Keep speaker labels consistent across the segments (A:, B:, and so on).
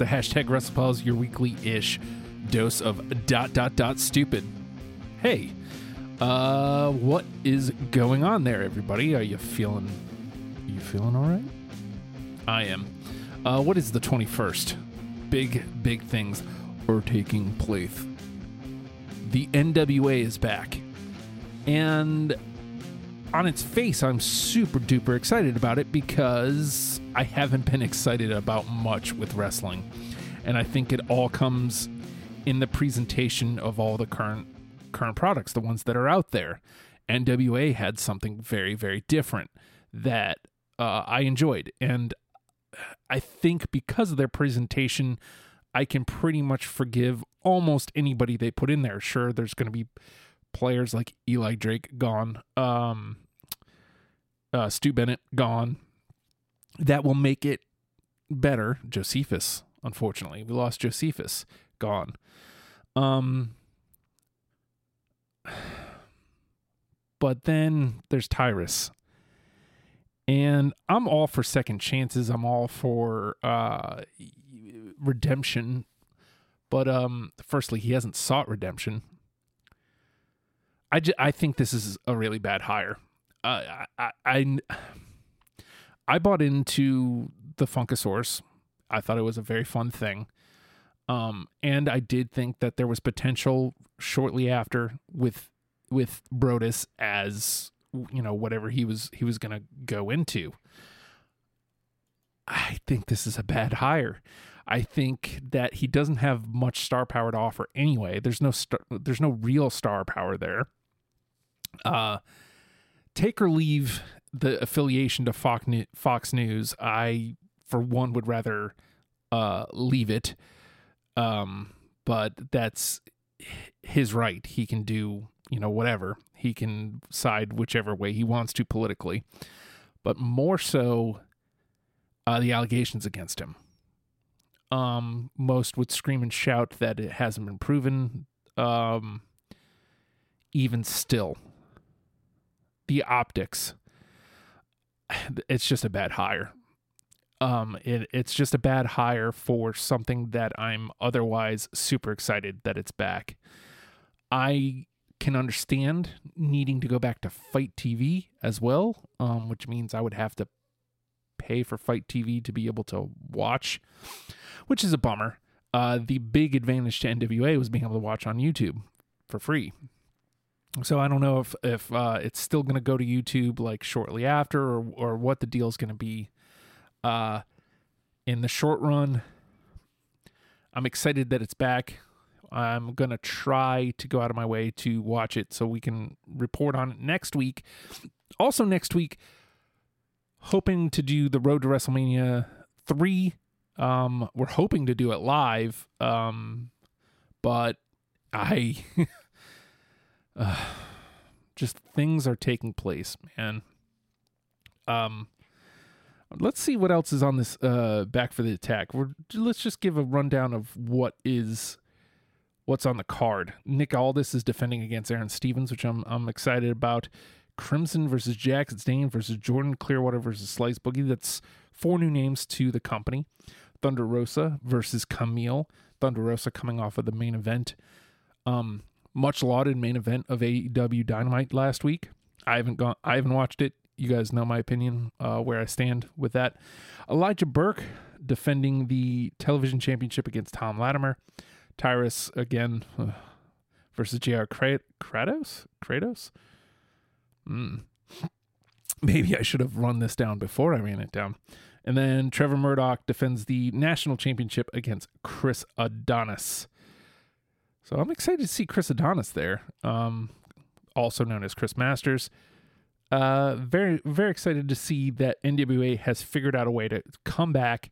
A: to hashtag WrestlePals, your weekly ish dose of dot dot dot stupid. Hey, uh, what is going on there, everybody? Are you feeling? Are you feeling all right? I am. Uh, what is the twenty first? Big big things are taking place. The NWA is back, and on its face, I'm super duper excited about it because I haven't been excited about much with wrestling. And I think it all comes in the presentation of all the current current products, the ones that are out there. NWA had something very, very different that uh, I enjoyed. And I think because of their presentation, I can pretty much forgive almost anybody they put in there. Sure, there's going to be players like Eli Drake gone, um, uh, Stu Bennett gone. That will make it better. Josephus, unfortunately, we lost Josephus, gone. Um, but then there's Tyrus. And I'm all for second chances. I'm all for uh, redemption. But um, firstly, he hasn't sought redemption. I, I think this is a really bad hire. Uh, I, I I bought into the Funkasaurus. I thought it was a very fun thing. Um, and I did think that there was potential shortly after with with Brodus as you know whatever he was he was going to go into. I think this is a bad hire. I think that he doesn't have much star power to offer anyway. There's no star, there's no real star power there. Uh, take or leave the affiliation to Fox, Fox News. I, for one, would rather uh, leave it. Um, but that's his right. He can do, you know, whatever. He can side whichever way he wants to politically. But more so, uh, the allegations against him. Um, most would scream and shout that it hasn't been proven. Um, even still, the optics it's just a bad hire. Um it, it's just a bad hire for something that i'm otherwise super excited that it's back. I can understand needing to go back to FITE TV as well um which means i would have to pay for FITE TV to be able to watch which is a bummer. Uh the big advantage to nwa was being able to watch on youtube for free so I don't know if if uh, it's still going to go to YouTube like shortly after, or or what the deal is going to be. Uh, in the short run, I'm excited that it's back. I'm gonna try to go out of my way to watch it so we can report on it next week. Also next week, hoping to do the Road to WrestleMania three. Um, we're hoping to do it live. Um, but I uh, just things are taking place, man. Um, let's see what else is on this uh back for the attack. We're let's just give a rundown of what is what's on the card. Nick Aldis is defending against Aaron Stevens, which I'm I'm excited about. Crimson versus Jax Dane versus Jordan Clearwater versus Slice Boogie. That's four new names to the company. Thunder Rosa versus Camille. Thunder Rosa coming off of the main event. Um, much lauded main event of AEW Dynamite last week. I haven't gone. I haven't watched it. You guys know my opinion, uh, where I stand with that. Elijah Burke defending the television championship against Tom Latimer. Tyrus again uh, versus JR Kratos. Kratos. Mm. Maybe I should have run this down before I ran it down. And then Trevor Murdoch defends the national championship against Chris Adonis. So I'm excited to see Chris Adonis there, um, also known as Chris Masters. Uh, very, very excited to see that NWA has figured out a way to come back.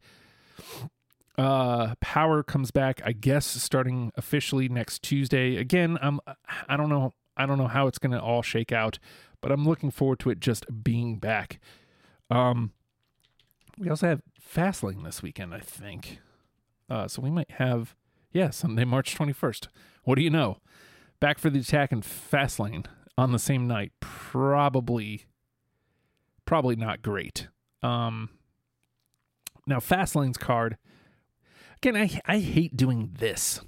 A: Uh, Power comes back, I guess, starting officially next Tuesday. Again, I'm, I don't know, I don't know how it's going to all shake out, but I'm looking forward to it just being back. Um, we also have Fastlane this weekend, I think. Uh, so we might have yeah, Sunday, March 21st. What do you know? Back for the attack in Fastlane on the same night. Probably, probably not great. Um, now, Fastlane's card, Again, I I hate doing this.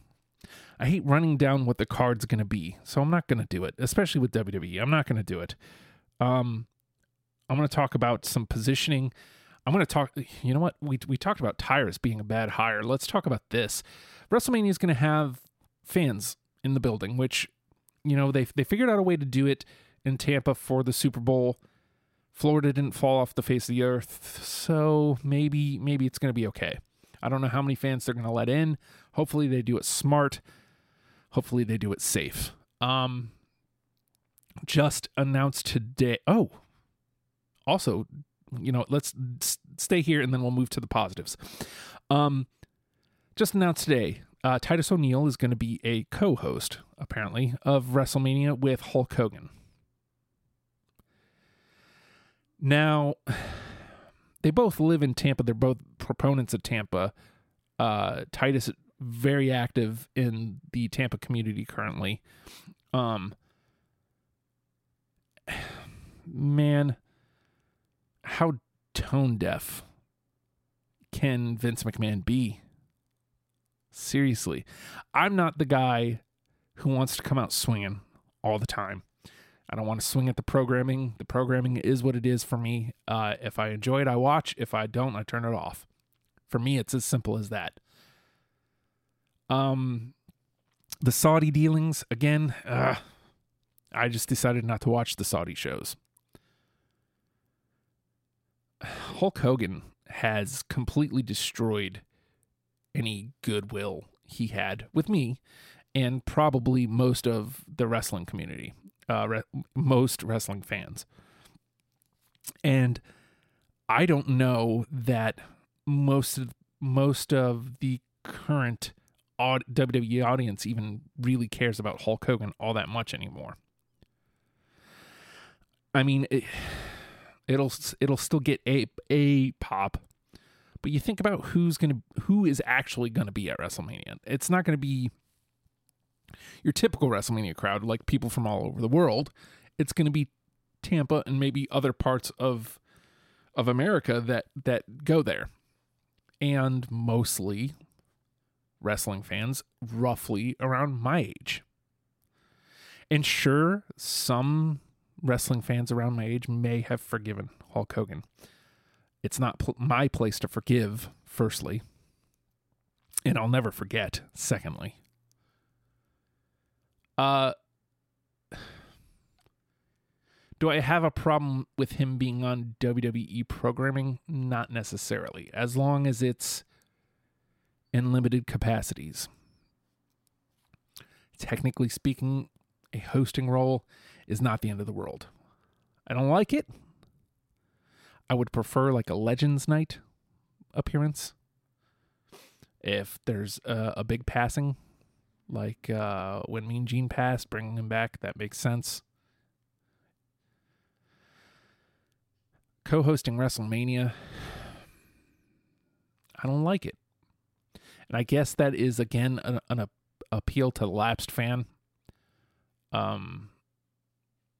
A: I hate running down what the card's going to be. So I'm not going to do it, especially with WWE. I'm not going to do it. Um I'm going to talk about some positioning. I'm going to talk you know what? We we talked about Tyrus being a bad hire. Let's talk about this. WrestleMania is going to have fans in the building, which you know, they they figured out a way to do it in Tampa for the Super Bowl. Florida didn't fall off the face of the earth, so maybe maybe it's going to be okay. I don't know how many fans they're going to let in. Hopefully they do it smart. Hopefully they do it safe. Um just announced today. Oh. Also, you know, let's stay here and then we'll move to the positives. Um just announced today, uh, Titus O'Neil is going to be a co-host, apparently, of WrestleMania with Hulk Hogan. Now, they both live in Tampa. They're both proponents of Tampa. Uh, Titus very active in the Tampa community currently. Um, man, how tone deaf can Vince McMahon be? Seriously, I'm not the guy who wants to come out swinging all the time. I don't want to swing at the programming. The programming is what it is for me. Uh, if I enjoy it, I watch. If I don't, I turn it off. For me, it's as simple as that. Um, the Saudi dealings again. Uh, I just decided not to watch the Saudi shows. Hulk Hogan has completely destroyed any goodwill he had with me and probably most of the wrestling community, uh, re- most wrestling fans. And I don't know that most of most of the current WWE audience even really cares about Hulk Hogan all that much anymore. I mean, it, it'll it'll still get a a pop but you think about who's to who is actually to be at WrestleMania. It's not to be your typical WrestleMania crowd like people from all over the world. It's to be Tampa and maybe other parts of of America that that go there. And mostly wrestling fans roughly around my age. And sure, some wrestling fans around my age may have forgiven Hulk Hogan it's not pl- my place to forgive, firstly. And I'll never forget, secondly. Uh, do I have a problem with him being on WWE programming? Not necessarily, as long as it's in limited capacities. Technically speaking, a hosting role is not the end of the world. I don't like it. I would prefer like a Legends Night appearance. If there's a, a big passing, like uh, when Mean Gene passed, bringing him back, that makes sense. Co hosting WrestleMania, I don't like it. And I guess that is, again, an, an appeal to the lapsed fan. Um,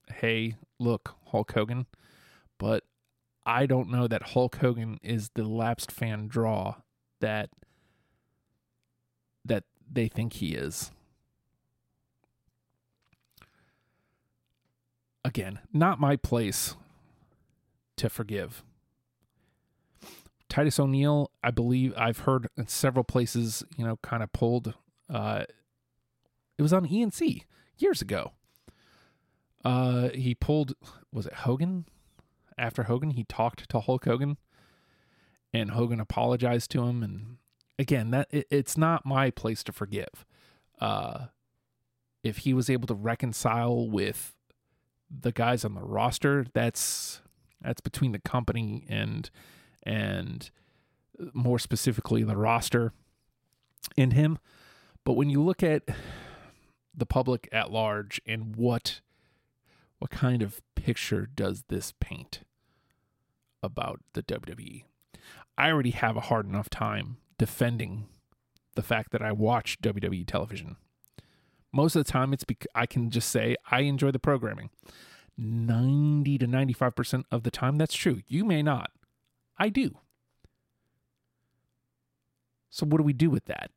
A: hey, look, Hulk Hogan. But I don't know that Hulk Hogan is the lapsed fan draw that that they think he is. Again, not my place to forgive. Titus O'Neil, I believe I've heard in several places, you know, kind of pulled. Uh, it was on ENC years ago. Uh, he pulled, was it Hogan? after Hogan. He talked to Hulk Hogan, and Hogan apologized to him. And again, that it, it's not my place to forgive. Uh, if he was able to reconcile with the guys on the roster, that's that's between the company and and more specifically the roster and him. But when you look at the public at large and what what kind of picture does this paint about the WWE? I already have a hard enough time defending the fact that I watch WWE television. Most of the time, it's because I can just say I enjoy the programming. 90 to 95% of the time, that's true. You may not. I do. So, what do we do with that?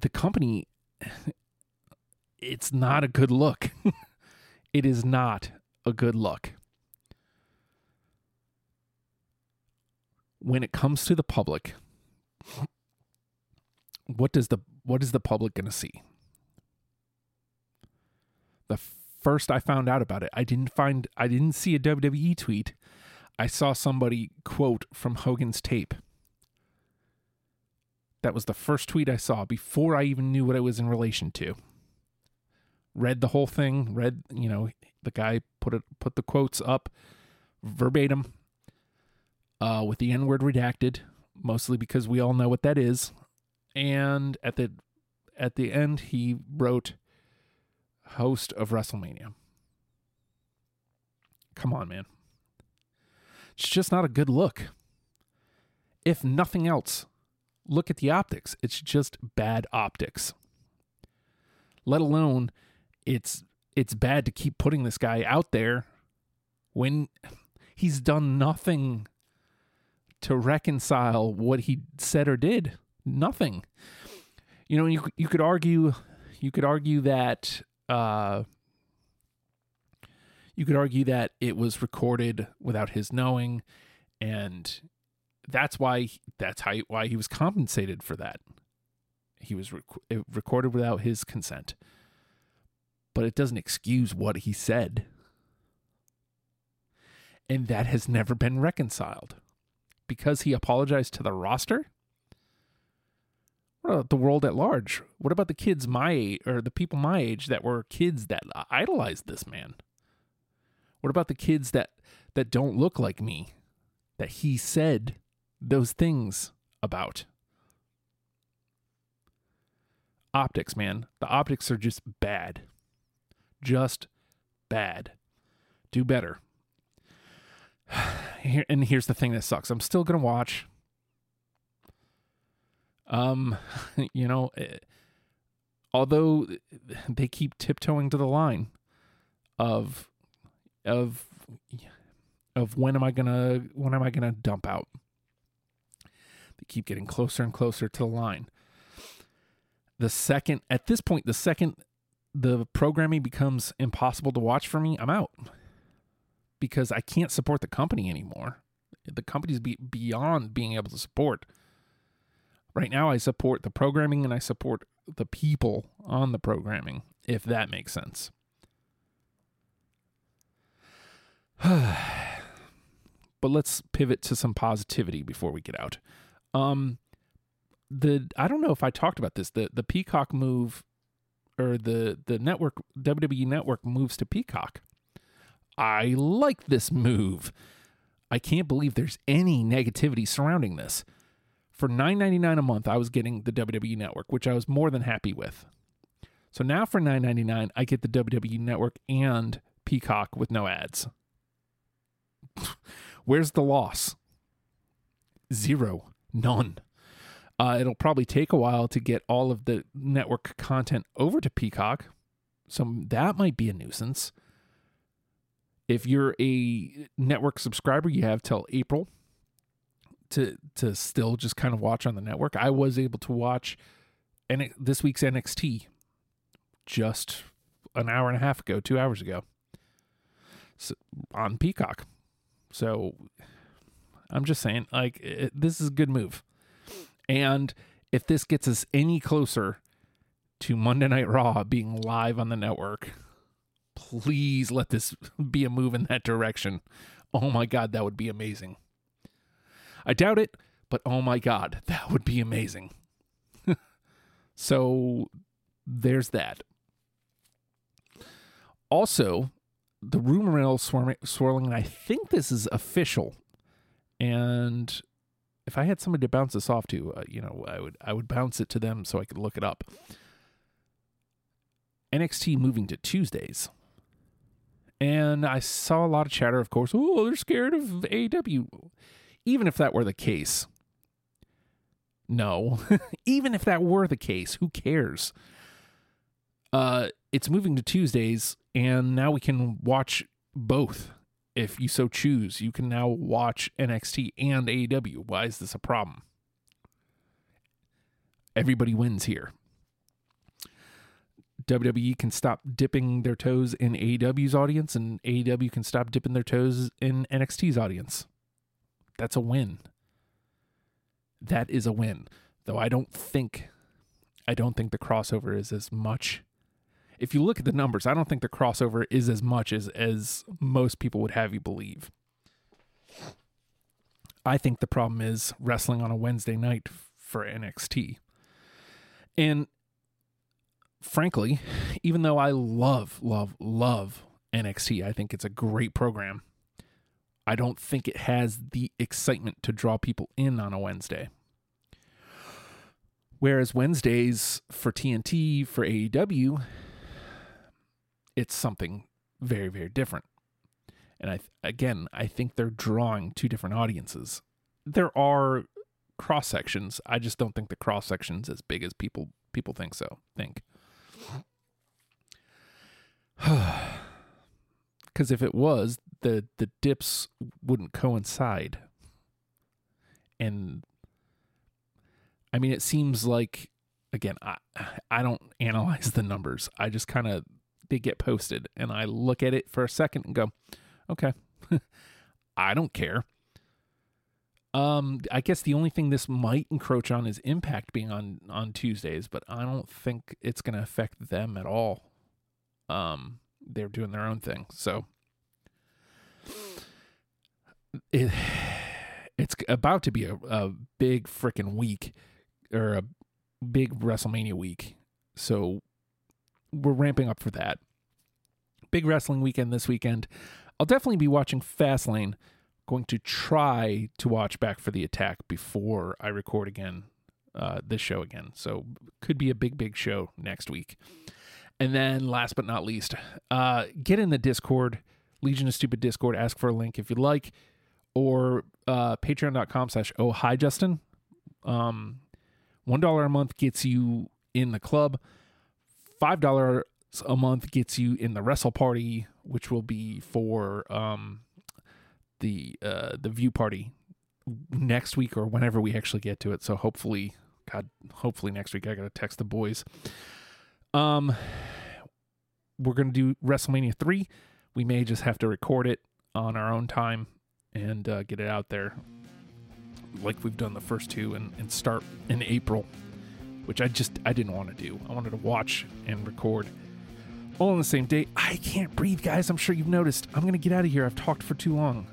A: The company, it's not a good look. it is not a good look. When it comes to the public, what does the what is the public going to see? The first I found out about it, I didn't find I didn't see a WWE tweet. I saw somebody quote from Hogan's tape. That was the first tweet I saw before I even knew what it was in relation to. Read the whole thing, read, you know, the guy put it put the quotes up verbatim uh, with the N-word redacted, mostly because we all know what that is. And at the at the end he wrote host of WrestleMania. Come on, man. It's just not a good look. If nothing else, look at the optics. It's just bad optics. Let alone it's it's bad to keep putting this guy out there when he's done nothing to reconcile what he said or did. Nothing. You know, you you could argue you could argue that uh, you could argue that it was recorded without his knowing, and that's why that's how why he was compensated for that. He was rec- eh, recorded without his consent, but it doesn't excuse what he said, and that has never been reconciled because he apologized to the roster. What about the world at large? What about the kids my age, or the people my age that were kids that idolized this man? What about the kids that that don't look like me that he said those things about? Optics, man. The optics are just bad. Just bad. Do better. Here, and here's the thing that sucks. I'm still going to watch um, you know, eh, although they keep tiptoeing to the line of of of when am I gonna when am I gonna dump out? They keep getting closer and closer to the line. The second at this point, the second the programming becomes impossible to watch for me, I'm out because I can't support the company anymore. The company's be beyond being able to support. Right now, I support the programming and I support the people on the programming, if that makes sense. but let's pivot to some positivity before we get out. Um, the I don't know if I talked about this. The the Peacock move or the the network WWE network moves to Peacock. I like this move. I can't believe there's any negativity surrounding this for $9.99 a month, I was getting the WWE Network, which I was more than happy with. So now for $9.99, I get the WWE Network and Peacock with no ads. Where's the loss? Zero. None. Uh, it'll probably take a while to get all of the network content over to Peacock. So that might be a nuisance. If you're a network subscriber, you have till April to to still just kind of watch on the network. I was able to watch and this week's NXT just an hour and a half ago, two hours ago, so, on Peacock. So I'm just saying, like, it, this is a good move. And if this gets us any closer to Monday Night Raw being live on the network, please let this be a move in that direction. Oh my God, that would be amazing. I doubt it, but oh my God, that would be amazing. so there's that. Also, the rumor mill swirling, and I think this is official. And if I had somebody to bounce this off to, uh, you know, I would I would bounce it to them so I could look it up. NXT moving to Tuesdays. And I saw a lot of chatter, of course. Oh, they're scared of AEW even if that were the case, no, even if that were the case, who cares? Uh, it's moving to Tuesdays, and now we can watch both if you so choose, you can now watch NXT and AEW. Why is this a problem? Everybody wins here. WWE can stop dipping their toes in AEW's audience, and AEW can stop dipping their toes in NXT's audience. That's a win. That is a win. Though I don't think I don't think the crossover is as much. If you look at the numbers, I don't think the crossover is as much as as most people would have you believe. I think the problem is wrestling on a Wednesday night for NXT. And frankly, even though I love, love, love NXT, I think it's a great program. I don't think it has the excitement to draw people in on a Wednesday. Whereas Wednesdays for TNT, for AEW, it's something very, very different. And I again, I think they're drawing two different audiences. There are cross sections. I just don't think the cross section's as big as people people think so. Think. Because if it was, the the dips wouldn't coincide. And I mean, it seems like again, I I don't analyze the numbers. I just kind of they get posted, and I look at it for a second and go, okay, I don't care. Um, I guess the only thing this might encroach on is Impact being on on Tuesdays, but I don't think it's going to affect them at all. Um, they're doing their own thing, so it it's about to be a, a big freaking week or a big WrestleMania week. So we're ramping up for that. Big wrestling weekend this weekend. I'll definitely be watching Fastlane. Going to try to watch Back for the Attack before I record again uh, this show again. So could be a big, big show next week. And then last but not least, uh, get in the Discord, Legion of Stupid Discord. Ask for a link if you'd like, or uh, patreon.com slash oh hi Justin. Um, $1 a month gets you in the club. $5 a month gets you in the wrestle party, which will be for um, the uh, the view party next week or whenever we actually get to it. So hopefully, God, hopefully next week I got to text the boys. Um, we're gonna do WrestleMania three. We may just have to record it on our own time and uh, get it out there like we've done the first two and, and start in April, which I just I didn't want to do. I wanted to watch and record all on the same day. I can't breathe, guys. I'm sure you've noticed. I'm gonna get out of here. I've talked for too long.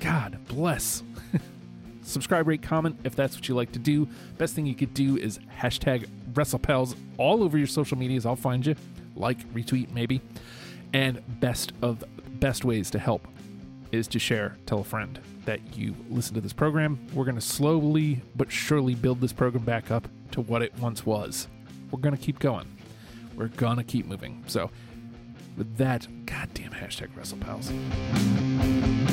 A: God bless. Subscribe, rate, comment if that's what you like to do. Best thing you could do is hashtag WrestlePals all over your social medias. I'll find you. Like, retweet, maybe. And best of best ways to help is to share, tell a friend that you listen to this program. We're going to slowly but surely build this program back up to what it once was. We're going to keep going. We're going to keep moving. So, with that, goddamn hashtag WrestlePals.